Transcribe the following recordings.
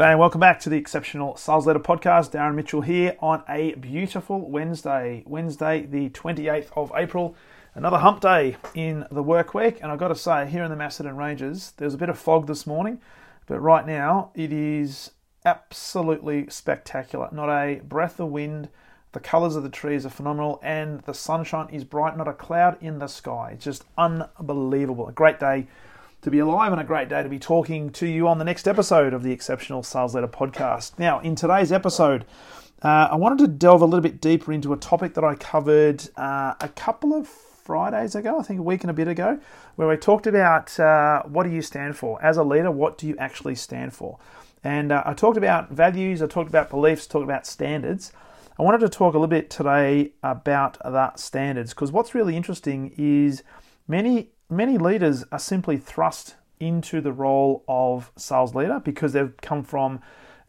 G'day and welcome back to the Exceptional Sales Leader Podcast. Darren Mitchell here on a beautiful Wednesday, Wednesday the 28th of April. Another hump day in the work week, and I've got to say, here in the Macedon Ranges, there's a bit of fog this morning, but right now it is absolutely spectacular. Not a breath of wind, the colours of the trees are phenomenal, and the sunshine is bright, not a cloud in the sky. It's just unbelievable. A great day to be alive and a great day to be talking to you on the next episode of the Exceptional Sales Leader podcast. Now, in today's episode, uh, I wanted to delve a little bit deeper into a topic that I covered uh, a couple of Fridays ago, I think a week and a bit ago, where we talked about uh, what do you stand for? As a leader, what do you actually stand for? And uh, I talked about values, I talked about beliefs, talked about standards. I wanted to talk a little bit today about that standards because what's really interesting is many many leaders are simply thrust into the role of sales leader because they've come from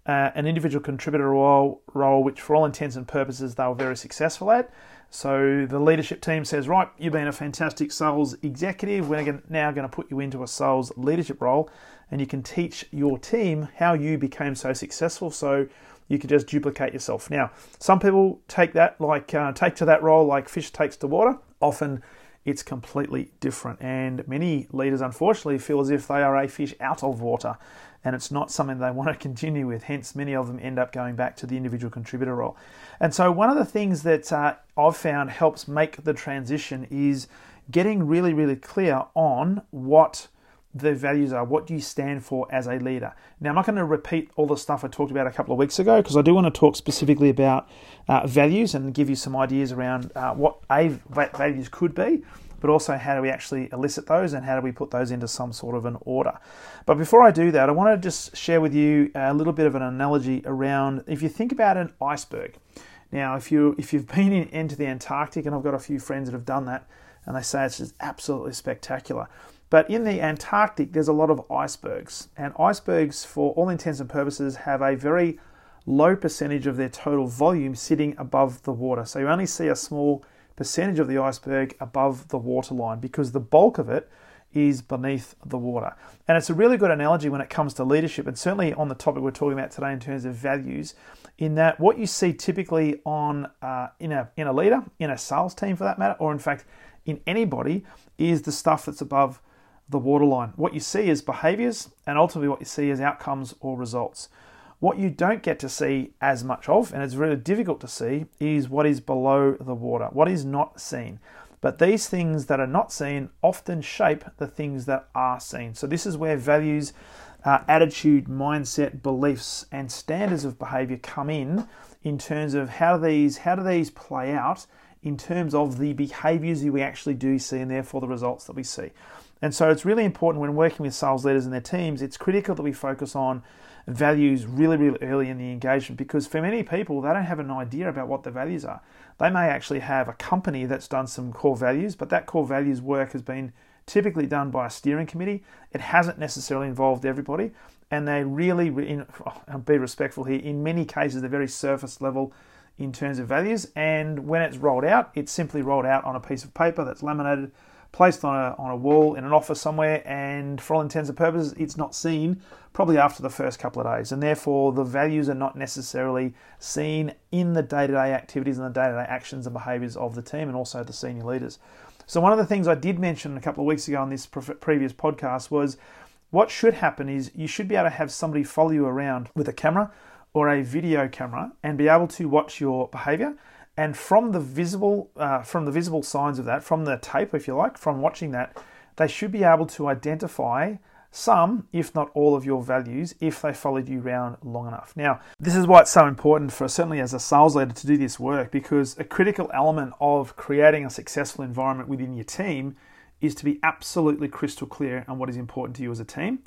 uh, an individual contributor role, role, which for all intents and purposes they were very successful at. So the leadership team says, right, you've been a fantastic sales executive. We're now going to put you into a sales leadership role, and you can teach your team how you became so successful. So you can just duplicate yourself. Now, some people take that like uh, take to that role like fish takes to water. Often it's completely different. And many leaders, unfortunately, feel as if they are a fish out of water and it's not something they want to continue with. Hence, many of them end up going back to the individual contributor role. And so, one of the things that uh, I've found helps make the transition is getting really, really clear on what the values are. What do you stand for as a leader? Now, I'm not going to repeat all the stuff I talked about a couple of weeks ago because I do want to talk specifically about uh, values and give you some ideas around uh, what a values could be, but also how do we actually elicit those and how do we put those into some sort of an order. But before I do that, I want to just share with you a little bit of an analogy around if you think about an iceberg. Now, if you if you've been in, into the Antarctic, and I've got a few friends that have done that, and they say it's just absolutely spectacular. But in the Antarctic, there's a lot of icebergs, and icebergs, for all intents and purposes, have a very low percentage of their total volume sitting above the water. So you only see a small percentage of the iceberg above the waterline because the bulk of it is beneath the water. And it's a really good analogy when it comes to leadership, and certainly on the topic we're talking about today in terms of values. In that, what you see typically on uh, in a in a leader, in a sales team for that matter, or in fact in anybody, is the stuff that's above the waterline. What you see is behaviors, and ultimately, what you see is outcomes or results. What you don't get to see as much of, and it's really difficult to see, is what is below the water, what is not seen. But these things that are not seen often shape the things that are seen. So, this is where values, uh, attitude, mindset, beliefs, and standards of behavior come in in terms of how do these how do these play out in terms of the behaviors that we actually do see and therefore the results that we see. And so it's really important when working with sales leaders and their teams, it's critical that we focus on values really, really early in the engagement because for many people, they don't have an idea about what the values are. They may actually have a company that's done some core values, but that core values work has been typically done by a steering committee. It hasn't necessarily involved everybody, and they really, in, oh, be respectful here, in many cases, they're very surface level in terms of values. And when it's rolled out, it's simply rolled out on a piece of paper that's laminated placed on a, on a wall in an office somewhere, and for all intents and purposes, it's not seen probably after the first couple of days. And therefore, the values are not necessarily seen in the day to day activities and the day to day actions and behaviours of the team and also the senior leaders. So, one of the things I did mention a couple of weeks ago on this previous podcast was what should happen is you should be able to have somebody follow you around with a camera or a video camera and be able to watch your behavior and from the visible uh, from the visible signs of that, from the tape, if you like, from watching that, they should be able to identify some, if not all, of your values if they followed you around long enough. Now, this is why it's so important for certainly as a sales leader to do this work because a critical element of creating a successful environment within your team is to be absolutely crystal clear on what is important to you as a team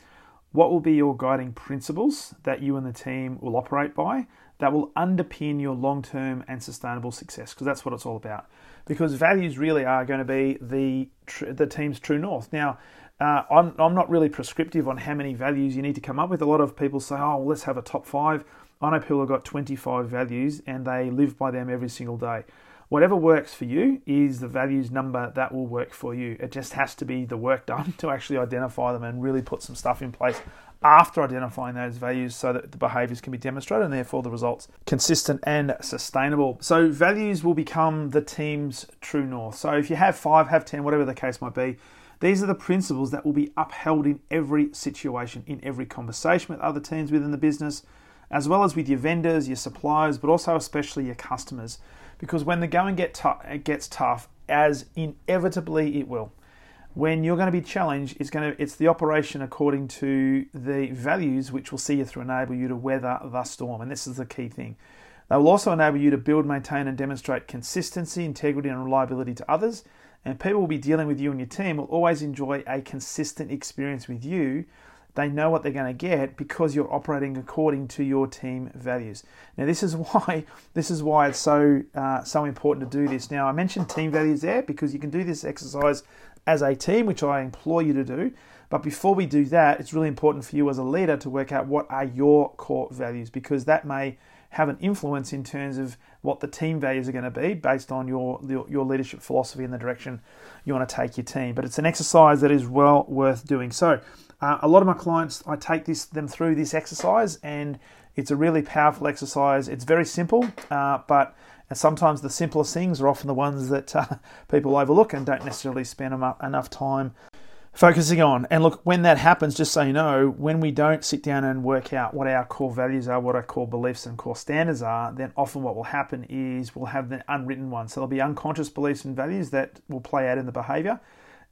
what will be your guiding principles that you and the team will operate by that will underpin your long term and sustainable success? Because that's what it's all about. Because values really are going to be the, the team's true north. Now, uh, I'm, I'm not really prescriptive on how many values you need to come up with. A lot of people say, oh, well, let's have a top five. I know people have got 25 values and they live by them every single day. Whatever works for you is the values number that will work for you. It just has to be the work done to actually identify them and really put some stuff in place after identifying those values so that the behaviors can be demonstrated and therefore the results consistent and sustainable. So values will become the team's true north. So if you have 5, have 10, whatever the case might be, these are the principles that will be upheld in every situation, in every conversation with other teams within the business, as well as with your vendors, your suppliers, but also especially your customers. Because when the going get t- gets tough, as inevitably it will, when you're going to be challenged, it's going to it's the operation according to the values which will see you through, enable you to weather the storm, and this is the key thing. They will also enable you to build, maintain, and demonstrate consistency, integrity, and reliability to others. And people will be dealing with you and your team will always enjoy a consistent experience with you they know what they're going to get because you're operating according to your team values. Now, this is why this is why it's so uh, so important to do this. Now, I mentioned team values there because you can do this exercise as a team, which I implore you to do. But before we do that, it's really important for you as a leader to work out what are your core values because that may have an influence in terms of what the team values are going to be based on your your leadership philosophy and the direction you want to take your team. But it's an exercise that is well worth doing. So uh, a lot of my clients, I take this them through this exercise, and it's a really powerful exercise. It's very simple, uh, but sometimes the simplest things are often the ones that uh, people overlook and don't necessarily spend enough time focusing on. And look, when that happens, just so you know, when we don't sit down and work out what our core values are, what our core beliefs and core standards are, then often what will happen is we'll have the unwritten ones. So there'll be unconscious beliefs and values that will play out in the behavior.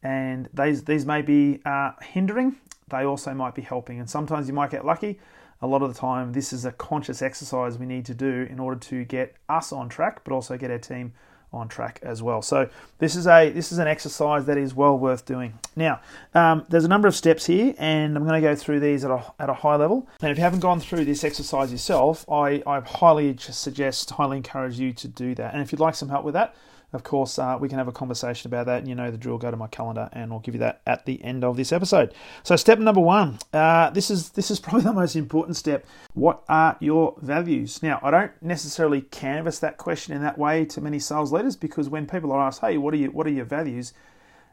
And these, these may be uh, hindering they also might be helping. And sometimes you might get lucky. A lot of the time, this is a conscious exercise we need to do in order to get us on track, but also get our team on track as well. So this is a this is an exercise that is well worth doing. Now, um, there's a number of steps here, and I'm going to go through these at a, at a high level. And if you haven't gone through this exercise yourself, I, I highly suggest, highly encourage you to do that. And if you'd like some help with that, of course, uh, we can have a conversation about that. And you know the drill. Go to my calendar, and I'll give you that at the end of this episode. So, step number one. Uh, this is this is probably the most important step. What are your values? Now, I don't necessarily canvass that question in that way to many sales leaders because when people are asked, "Hey, what are you? What are your values?"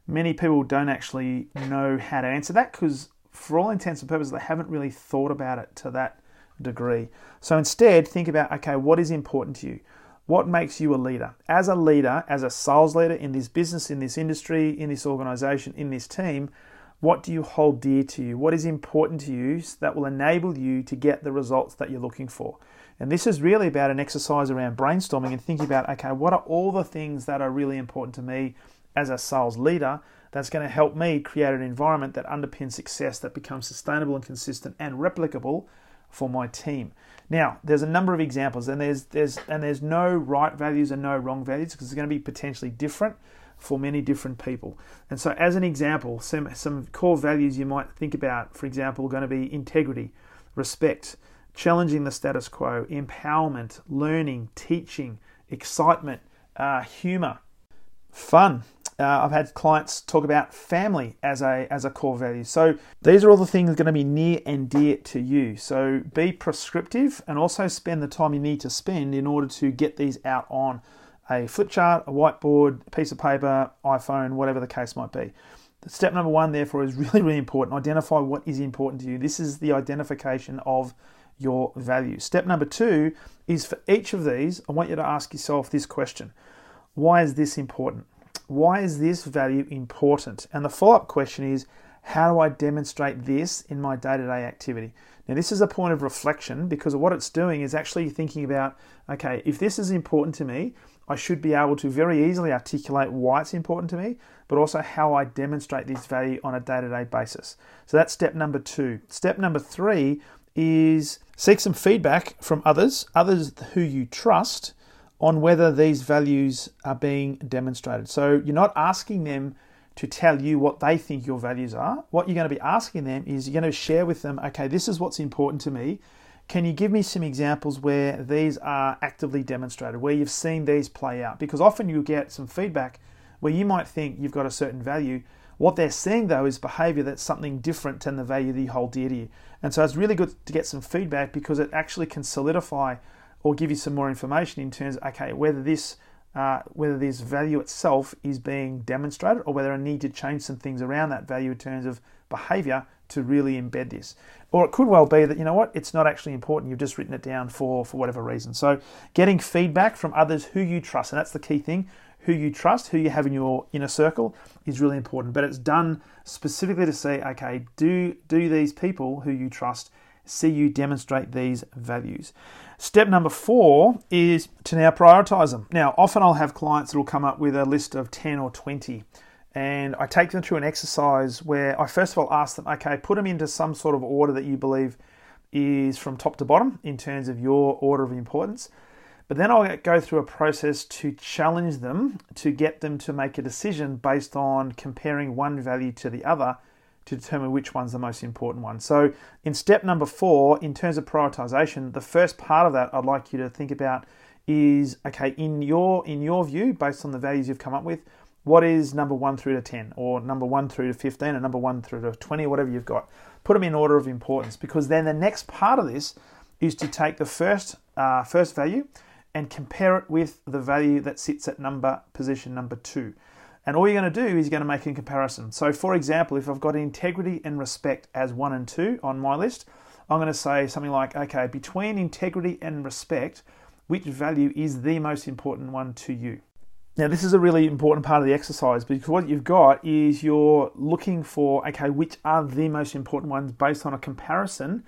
Many people don't actually know how to answer that because, for all intents and purposes, they haven't really thought about it to that degree. So instead, think about okay, what is important to you? What makes you a leader? As a leader, as a sales leader in this business, in this industry, in this organization, in this team, what do you hold dear to you? What is important to you that will enable you to get the results that you're looking for? And this is really about an exercise around brainstorming and thinking about okay, what are all the things that are really important to me as a sales leader that's going to help me create an environment that underpins success that becomes sustainable and consistent and replicable for my team. Now, there's a number of examples, and there's there's and there's no right values and no wrong values because it's going to be potentially different for many different people. And so, as an example, some some core values you might think about, for example, are going to be integrity, respect, challenging the status quo, empowerment, learning, teaching, excitement, uh, humor, fun, uh, I've had clients talk about family as a as a core value. So these are all the things going to be near and dear to you. So be prescriptive and also spend the time you need to spend in order to get these out on a flip chart, a whiteboard, a piece of paper, iPhone, whatever the case might be. Step number one, therefore, is really, really important. Identify what is important to you. This is the identification of your value. Step number two is for each of these, I want you to ask yourself this question Why is this important? Why is this value important? And the follow up question is how do I demonstrate this in my day to day activity? Now, this is a point of reflection because what it's doing is actually thinking about okay, if this is important to me, I should be able to very easily articulate why it's important to me, but also how I demonstrate this value on a day to day basis. So that's step number two. Step number three is seek some feedback from others, others who you trust, on whether these values are being demonstrated. So you're not asking them to tell you what they think your values are, what you're going to be asking them is you're going to share with them, okay, this is what's important to me. Can you give me some examples where these are actively demonstrated, where you've seen these play out? Because often you get some feedback where you might think you've got a certain value. What they're seeing though is behavior that's something different than the value that you hold dear to you. And so it's really good to get some feedback because it actually can solidify or give you some more information in terms of, okay, whether this uh, whether this value itself is being demonstrated or whether I need to change some things around that value in terms of behavior to really embed this. Or it could well be that, you know what, it's not actually important, you've just written it down for, for whatever reason. So getting feedback from others who you trust, and that's the key thing, who you trust, who you have in your inner circle is really important. But it's done specifically to say, okay, do do these people who you trust see you demonstrate these values. Step number four is to now prioritize them. Now, often I'll have clients that will come up with a list of 10 or 20, and I take them through an exercise where I first of all ask them, okay, put them into some sort of order that you believe is from top to bottom in terms of your order of importance. But then I'll go through a process to challenge them to get them to make a decision based on comparing one value to the other to determine which one's the most important one. So, in step number four, in terms of prioritization, the first part of that I'd like you to think about is okay, in your in your view, based on the values you've come up with, what is number one through to 10, or number one through to 15, or number one through to 20, whatever you've got. Put them in order of importance because then the next part of this is to take the first uh, first value and compare it with the value that sits at number position number two. And all you're going to do is you're going to make a comparison. So, for example, if I've got integrity and respect as one and two on my list, I'm going to say something like, okay, between integrity and respect, which value is the most important one to you? Now, this is a really important part of the exercise because what you've got is you're looking for, okay, which are the most important ones based on a comparison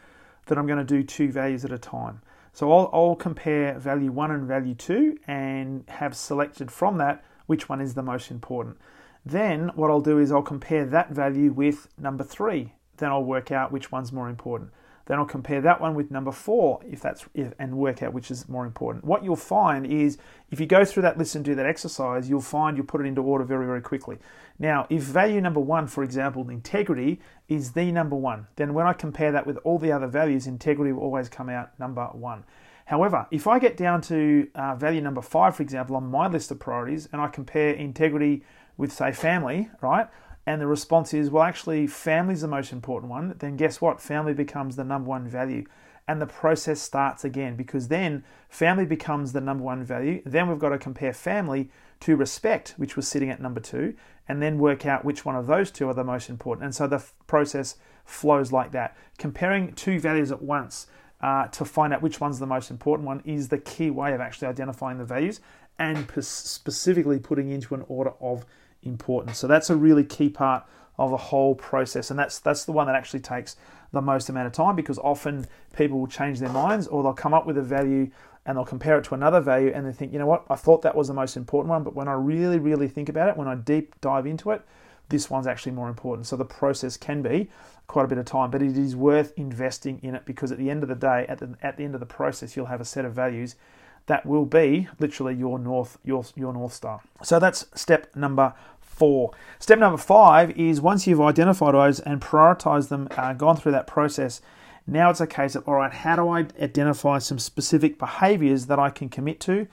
that I'm going to do two values at a time. So I'll, I'll compare value one and value two and have selected from that which one is the most important. Then what I'll do is I'll compare that value with number three. Then I'll work out which one's more important. Then I'll compare that one with number four, if that's if, and work out which is more important. What you'll find is if you go through that list and do that exercise, you'll find you'll put it into order very, very quickly. Now, if value number one, for example, integrity is the number one, then when I compare that with all the other values, integrity will always come out number one. However, if I get down to uh, value number five, for example, on my list of priorities, and I compare integrity with, say, family, right? And the response is, well, actually, family is the most important one, then guess what? Family becomes the number one value. And the process starts again because then family becomes the number one value. Then we've got to compare family to respect, which was sitting at number two, and then work out which one of those two are the most important. And so the f- process flows like that. Comparing two values at once uh, to find out which one's the most important one is the key way of actually identifying the values and specifically putting into an order of importance. So that's a really key part of the whole process, and that's that's the one that actually takes the most amount of time because often people will change their minds or they'll come up with a value and they'll compare it to another value and they think, you know what, I thought that was the most important one, but when I really, really think about it, when I deep dive into it, this one's actually more important. So the process can be quite a bit of time, but it is worth investing in it because at the end of the day, at the at the end of the process, you'll have a set of values that will be literally your north your your north star. So that's step number four. Step number five is once you've identified those and prioritized them, uh, gone through that process. Now it's a case of all right, how do I identify some specific behaviors that I can commit to?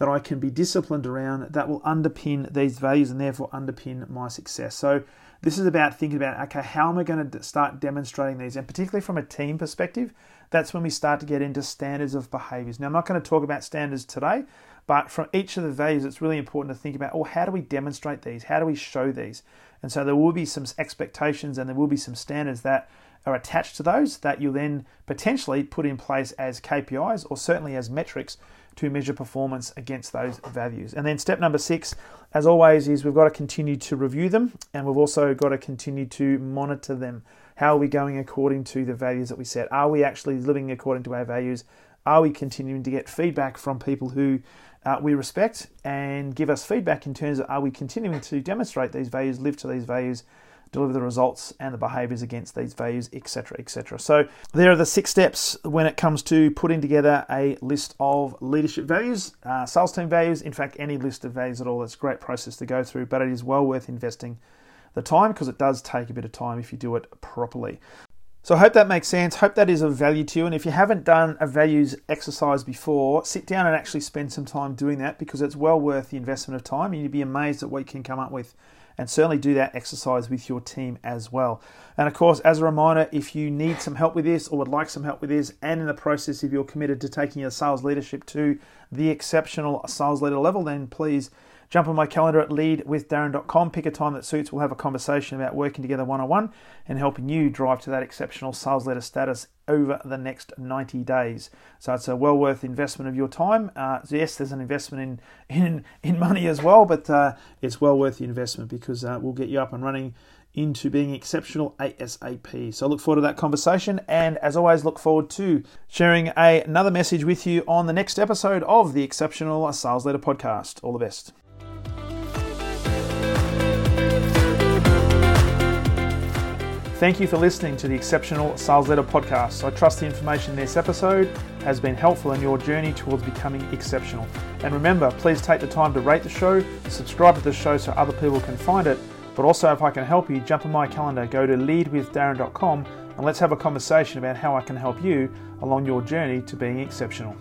That I can be disciplined around that will underpin these values and therefore underpin my success. So, this is about thinking about okay, how am I going to start demonstrating these? And particularly from a team perspective, that's when we start to get into standards of behaviors. Now, I'm not going to talk about standards today, but from each of the values, it's really important to think about oh, how do we demonstrate these? How do we show these? And so, there will be some expectations and there will be some standards that are attached to those that you'll then potentially put in place as KPIs or certainly as metrics to measure performance against those values. And then step number six, as always, is we've got to continue to review them and we've also got to continue to monitor them. How are we going according to the values that we set? Are we actually living according to our values? Are we continuing to get feedback from people who uh, we respect and give us feedback in terms of are we continuing to demonstrate these values, live to these values? Deliver the results and the behaviors against these values, etc. etc. So, there are the six steps when it comes to putting together a list of leadership values, uh, sales team values. In fact, any list of values at all, it's a great process to go through, but it is well worth investing the time because it does take a bit of time if you do it properly. So I hope that makes sense. Hope that is of value to you. And if you haven't done a values exercise before, sit down and actually spend some time doing that because it's well worth the investment of time. And you'd be amazed at what you can come up with. And certainly do that exercise with your team as well. And of course, as a reminder, if you need some help with this or would like some help with this, and in the process, if you're committed to taking your sales leadership to the exceptional sales leader level, then please Jump on my calendar at leadwithdarren.com, pick a time that suits. We'll have a conversation about working together one on one and helping you drive to that exceptional sales leader status over the next 90 days. So it's a well worth investment of your time. Uh, yes, there's an investment in, in, in money as well, but uh, it's well worth the investment because uh, we'll get you up and running into being exceptional ASAP. So I look forward to that conversation and as always look forward to sharing a, another message with you on the next episode of the Exceptional Sales Leader podcast. All the best. Thank you for listening to the Exceptional Sales Leader podcast. I trust the information in this episode has been helpful in your journey towards becoming exceptional. And remember, please take the time to rate the show, subscribe to the show so other people can find it. But also, if I can help you, jump on my calendar, go to leadwithdarren.com, and let's have a conversation about how I can help you along your journey to being exceptional.